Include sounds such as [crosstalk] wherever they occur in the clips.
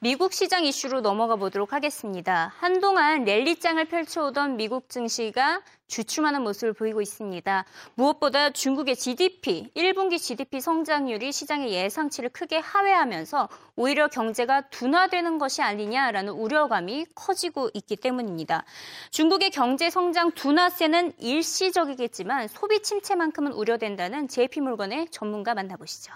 미국 시장 이슈로 넘어가 보도록 하겠습니다. 한동안 랠리장을 펼쳐오던 미국 증시가 주춤하는 모습을 보이고 있습니다. 무엇보다 중국의 GDP, 1분기 GDP 성장률이 시장의 예상치를 크게 하회하면서 오히려 경제가 둔화되는 것이 아니냐라는 우려감이 커지고 있기 때문입니다. 중국의 경제 성장 둔화세는 일시적이겠지만 소비 침체만큼은 우려된다는 JP몰건의 전문가 만나보시죠.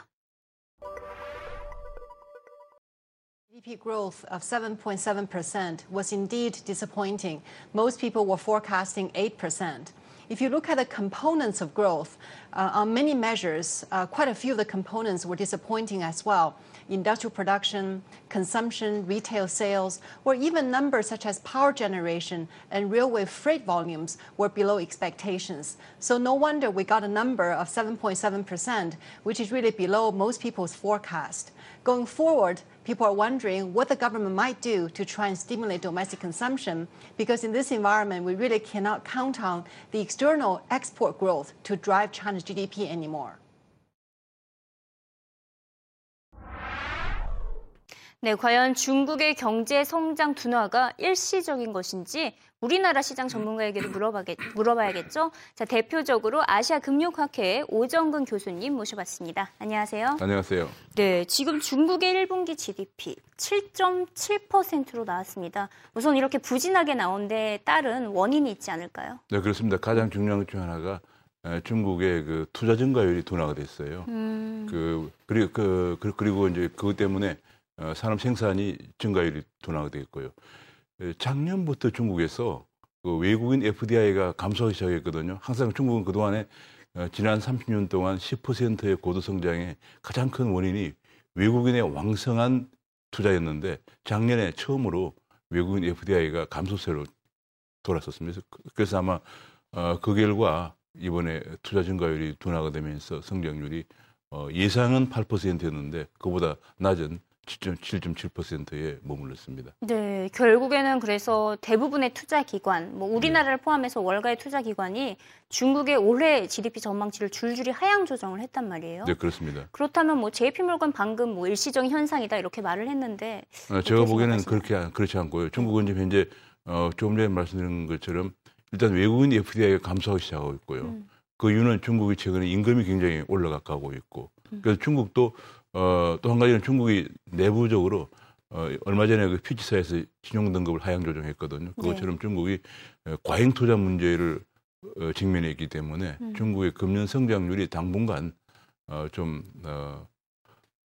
GDP growth of 7.7% was indeed disappointing. Most people were forecasting 8%. If you look at the components of growth, uh, on many measures, uh, quite a few of the components were disappointing as well. Industrial production, consumption, retail sales, or even numbers such as power generation and railway freight volumes were below expectations. So no wonder we got a number of 7.7%, which is really below most people's forecast. Going forward, people are wondering what the government might do to try and stimulate domestic consumption because in this environment, we really cannot count on the external export growth to drive China's GDP anymore. 네, 과연 중국의 경제 성장 둔화가 일시적인 것인지 우리나라 시장 전문가에게도 물어봐겠, 물어봐야겠죠. 자, 대표적으로 아시아 금융학회의 오정근 교수님 모셔봤습니다. 안녕하세요. 안녕하세요. 네, 지금 중국의 1분기 GDP 7.7%로 나왔습니다. 우선 이렇게 부진하게 나온 데 따른 원인이 있지 않을까요? 네, 그렇습니다. 가장 중요한 것 중 하나가 중국의 그 투자 증가율이 둔화가 됐어요. 음. 그 그리고 그 그리고 이제 그것 때문에 어, 산업 생산이 증가율이 둔화가 되겠고요. 작년부터 중국에서 그 외국인 FDI가 감소하기 시작했거든요. 항상 중국은 그동안에 어, 지난 30년 동안 10%의 고도 성장의 가장 큰 원인이 외국인의 왕성한 투자였는데 작년에 처음으로 외국인 FDI가 감소세로 돌았었습니다. 그래서 아마 어, 그 결과 이번에 투자 증가율이 둔화가 되면서 성장률이 예상은 8%였는데 그보다 낮은 7.7%에 머물렀습니다. 네, 결국에는 그래서 대부분의 투자 기관, 뭐 우리나라를 네. 포함해서 월가의 투자 기관이 중국의 올해 GDP 전망치를 줄줄이 하향 조정을 했단 말이에요. 네, 그렇습니다. 그렇다면 뭐 JP몰건 방금 뭐 일시적인 현상이다 이렇게 말을 했는데 어, 제가 보기에는 그렇게 그렇지 않고요. 중국은 지금 현재 어, 조금 전에 말씀드린 것처럼 일단 외국인 FDI가 감소하기 시작하고 있고요. 음. 그 이유는 중국이 최근에 임금이 굉장히 올라가고 있고 음. 그래서 중국도 어, 또 한 가지는 중국이 내부적으로 어, 얼마 전에 그 퓨지사에서 신용 등급을 하향 조정했거든요. 그것처럼 네. 중국이 어, 과잉 투자 문제를 어, 직면해 있기 때문에 음. 중국의 금년 성장률이 당분간 어, 좀 어,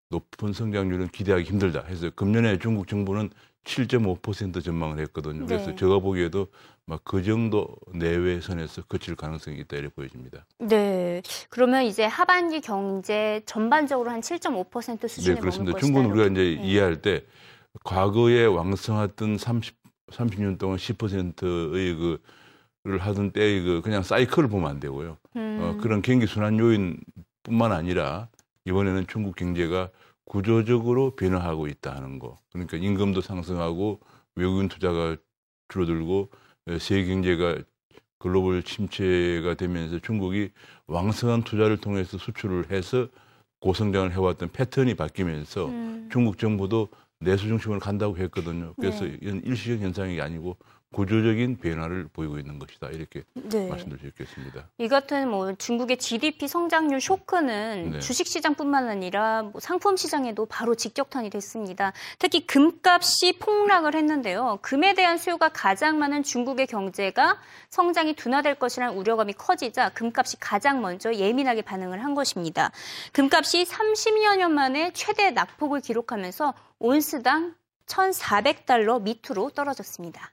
높은 성장률은 기대하기 힘들다 해서 금년에 중국 정부는 7.5% 전망을 했거든요. 그래서 네. 제가 보기에도 막 그 정도 내외 선에서 그칠 가능성이 있다 이렇게 보여집니다. 네. 그러면 이제 하반기 경제 전반적으로 한 7.5% 수준에 네, 그렇습니다. 중국은 우리가 이제 네. 이해할 때 과거에 왕성했던 30 30년 동안 10%의 그 를 하던 때의 그 그냥 사이클을 보면 안 되고요. 어, 음. 어, 그런 경기 순환 요인뿐만 아니라 이번에는 중국 경제가 구조적으로 변화하고 있다는 거. 그러니까 임금도 상승하고 외국인 투자가 줄어들고 세계 경제가 글로벌 침체가 되면서 중국이 왕성한 투자를 통해서 수출을 해서 고성장을 해왔던 패턴이 바뀌면서 음. 중국 정부도 내수 중심으로 간다고 했거든요. 그래서 네. 이런 일시적 현상이 아니고 구조적인 변화를 보이고 있는 것이다 이렇게 네. 말씀드릴 수 있겠습니다. 이 같은 뭐 중국의 GDP 성장률 쇼크는 네. 주식 시장뿐만 아니라 뭐 상품 시장에도 바로 직격탄이 됐습니다. 특히 금값이 폭락을 했는데요. 금에 대한 수요가 가장 많은 중국의 경제가 성장이 둔화될 것이라는 우려감이 커지자 금값이 가장 먼저 예민하게 반응을 한 것입니다. 금값이 30여 년 만에 최대 낙폭을 기록하면서 온스당 1,400달러 밑으로 떨어졌습니다.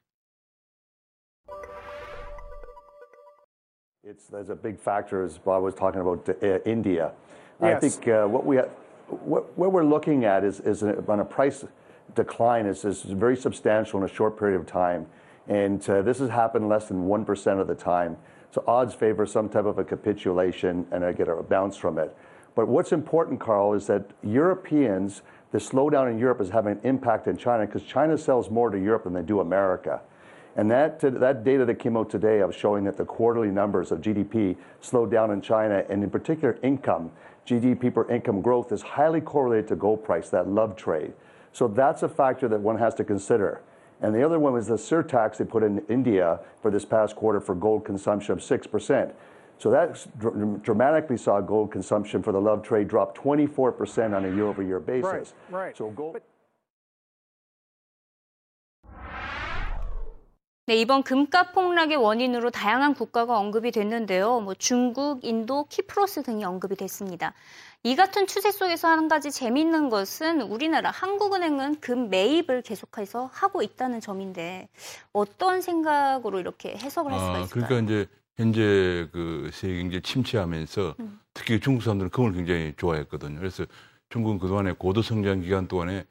It's, there's a big factor, as Bob was talking about, uh, India. Yes. I think uh, what we what, what, we're looking at is, is on a price decline is, is very substantial in a short period of time. And uh, this has happened less than 1% of the time. So odds favor some type of a capitulation and I get a bounce from it. But what's important, Carl, is that Europeans, the slowdown in Europe is having an impact in China because China sells more to Europe than they do America. And that, that data that came out today of showing that the quarterly numbers of GDP slowed down in China, and in particular income, GDP per income growth is highly correlated to gold price, that love trade. So that's a factor that one has to consider. And the other one was the surtax they put in India for this past quarter for gold consumption of 6%. So that dr- dramatically saw gold consumption for the love trade drop 24% on a year over year basis. Right, right. So gold. 네, 이번 금값 폭락의 원인으로 다양한 국가가 언급이 됐는데요. 뭐 중국, 인도, 키프로스 등이 언급이 됐습니다. 이 같은 추세 속에서 한 가지 재미있는 것은 우리나라 한국은행은 금 매입을 계속해서 하고 있다는 점인데 어떤 생각으로 이렇게 해석을 할 수가 아, 있을까요? 그러니까 이제 현재 그 세계 경제 침체하면서 음. 특히 중국 사람들은 금을 굉장히 좋아했거든요. 그래서 중국은 그동안에 고도 성장 기간 동안에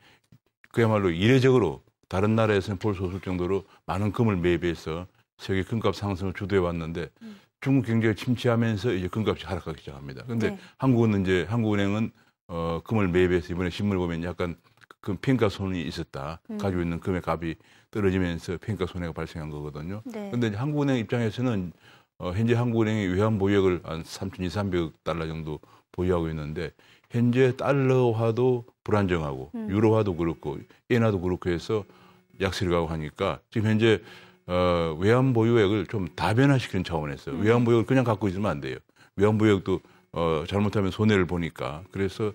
그야말로 이례적으로 다른 나라에서는 볼 수 없을 정도로 많은 금을 매입해서 세계 금값 상승을 주도해 왔는데 음. 중국 경제가 침체하면서 이제 금값이 하락하기 시작합니다. 근데 네. 한국은 이제 한국은행은 어 금을 매입해서 이번에 신문을 보면 약간 그 평가 손이 있었다. 음. 가지고 있는 금의 값이 떨어지면서 평가 손해가 발생한 거거든요. 네. 근데 한국은행 입장에서는 어, 현재 한국은행이 외환 보유액을 한 3,200, 300억 달러 정도 보유하고 있는데 현재 달러화도 불안정하고 음. 유로화도 그렇고 엔화도 그렇고 해서 약세를 가고 하니까 지금 현재 어, 외환 보유액을 좀 다변화시키는 차원에서 음. 외환 보유액을 그냥 갖고 있으면 안 돼요. 외환 보유액도 어, 잘못하면 손해를 보니까 그래서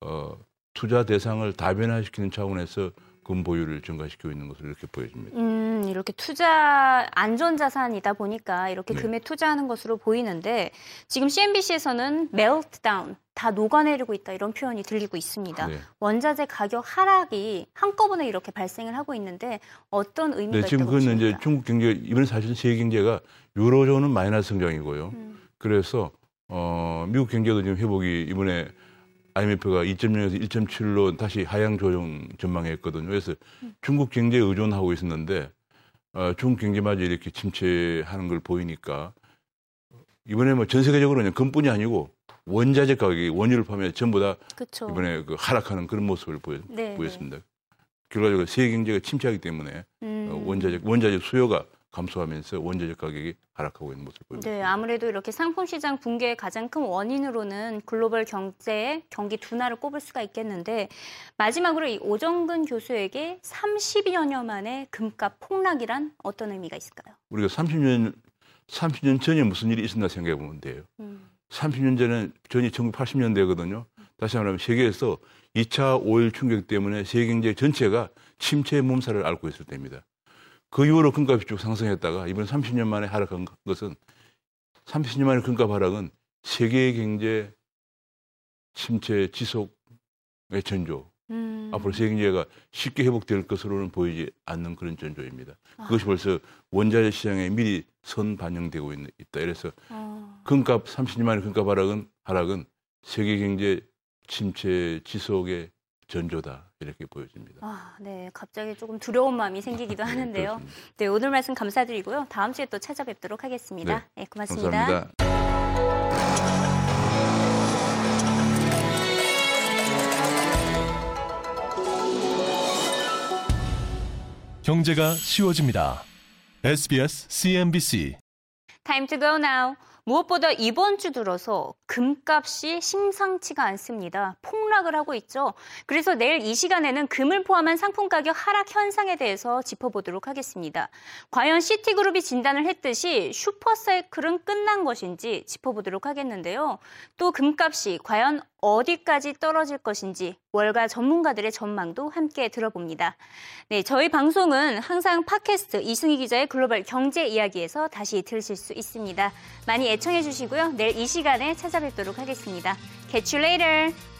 어, 투자 대상을 다변화시키는 차원에서 금 보유를 증가시키고 있는 것으로 이렇게 보여집니다. 음, 이렇게 투자 안전 자산이다 보니까 이렇게 네. 금에 투자하는 것으로 보이는데 지금 CNBC에서는 meltdown, 다 녹아내리고 있다 이런 표현이 들리고 있습니다. 네. 원자재 가격 하락이 한꺼번에 이렇게 발생을 하고 있는데 어떤 의미가 네, 지금 그건 이제 보십니까? 중국 경제 이번에 사실 세계 경제가 유로존은 마이너스 성장이고요. 음. 그래서 어, 미국 경제도 지금 회복이 이번에 IMF가 2.0에서 1.7로 다시 하향 조정 전망했거든요. 그래서 음. 중국 경제에 의존하고 있었는데 어, 중국 경제마저 이렇게 침체하는 걸 보이니까 이번에 뭐 전 세계적으로 그냥 금뿐이 아니고 원자재 가격이 원유를 포함해 전부 다 그렇죠. 이번에 그 하락하는 그런 모습을 보여, 네, 보였습니다. 결과적으로 세계 경제가 침체하기 때문에 음. 어, 원자재 원자재 수요가 감소하면서 원자재 가격이 하락하고 있는 모습을 보입니다. 네, 아무래도 이렇게 상품 시장 붕괴의 가장 큰 원인으로는 글로벌 경제의 경기 둔화를 꼽을 수가 있겠는데 마지막으로 이 오정근 교수에게 30여년 만에 금값 폭락이란 어떤 의미가 있을까요? 우리가 30년 30년 전에 무슨 일이 있었나 생각해 보면 돼요. 음. 30년 전에 전이 1980년대거든요. 다시 말하면 세계에서 2차 오일 충격 때문에 세계 경제 전체가 침체의 몸살을 앓고 있을 때입니다. 그 이후로 금값이 쭉 상승했다가 이번 30년 만에 하락한 것은 30년 만에 금값 하락은 세계 경제 침체 지속의 전조. 음. 앞으로 세계 경제가 쉽게 회복될 것으로는 보이지 않는 그런 전조입니다. 아. 그것이 벌써 원자재 시장에 미리 선 반영되고 있, 다 그래서 어. 금값 30년 만에 금값 하락은 하락은 세계 경제 침체 지속의 전조다 이렇게 보여집니다. 아, 네. 갑자기 조금 두려운 마음이 생기기도 [laughs] 네, 하는데요. 그렇습니다. 네, 오늘 말씀 감사드리고요. 다음 주에 또 찾아뵙도록 하겠습니다. 네, 고맙습니다. 감사합니다. 경제가 쉬워집니다. SBS CNBC Time to go now. 무엇보다 이번 주 들어서 금값이 심상치가 않습니다. 폭락을 하고 있죠. 그래서 내일 이 시간에는 금을 포함한 상품 가격 하락 현상에 대해서 짚어보도록 하겠습니다. 과연 시티그룹이 진단을 했듯이 슈퍼사이클은 끝난 것인지 짚어보도록 하겠는데요. 또 금값이 과연 어디까지 떨어질 것인지 월가 전문가들의 전망도 함께 들어봅니다. 네, 저희 방송은 항상 팟캐스트 이승희 기자의 글로벌 경제 이야기에서 다시 들으실 수 있습니다. 많이 애청해 주시고요. 내일 이 시간에 찾아뵙도록 하겠습니다. Catch you later.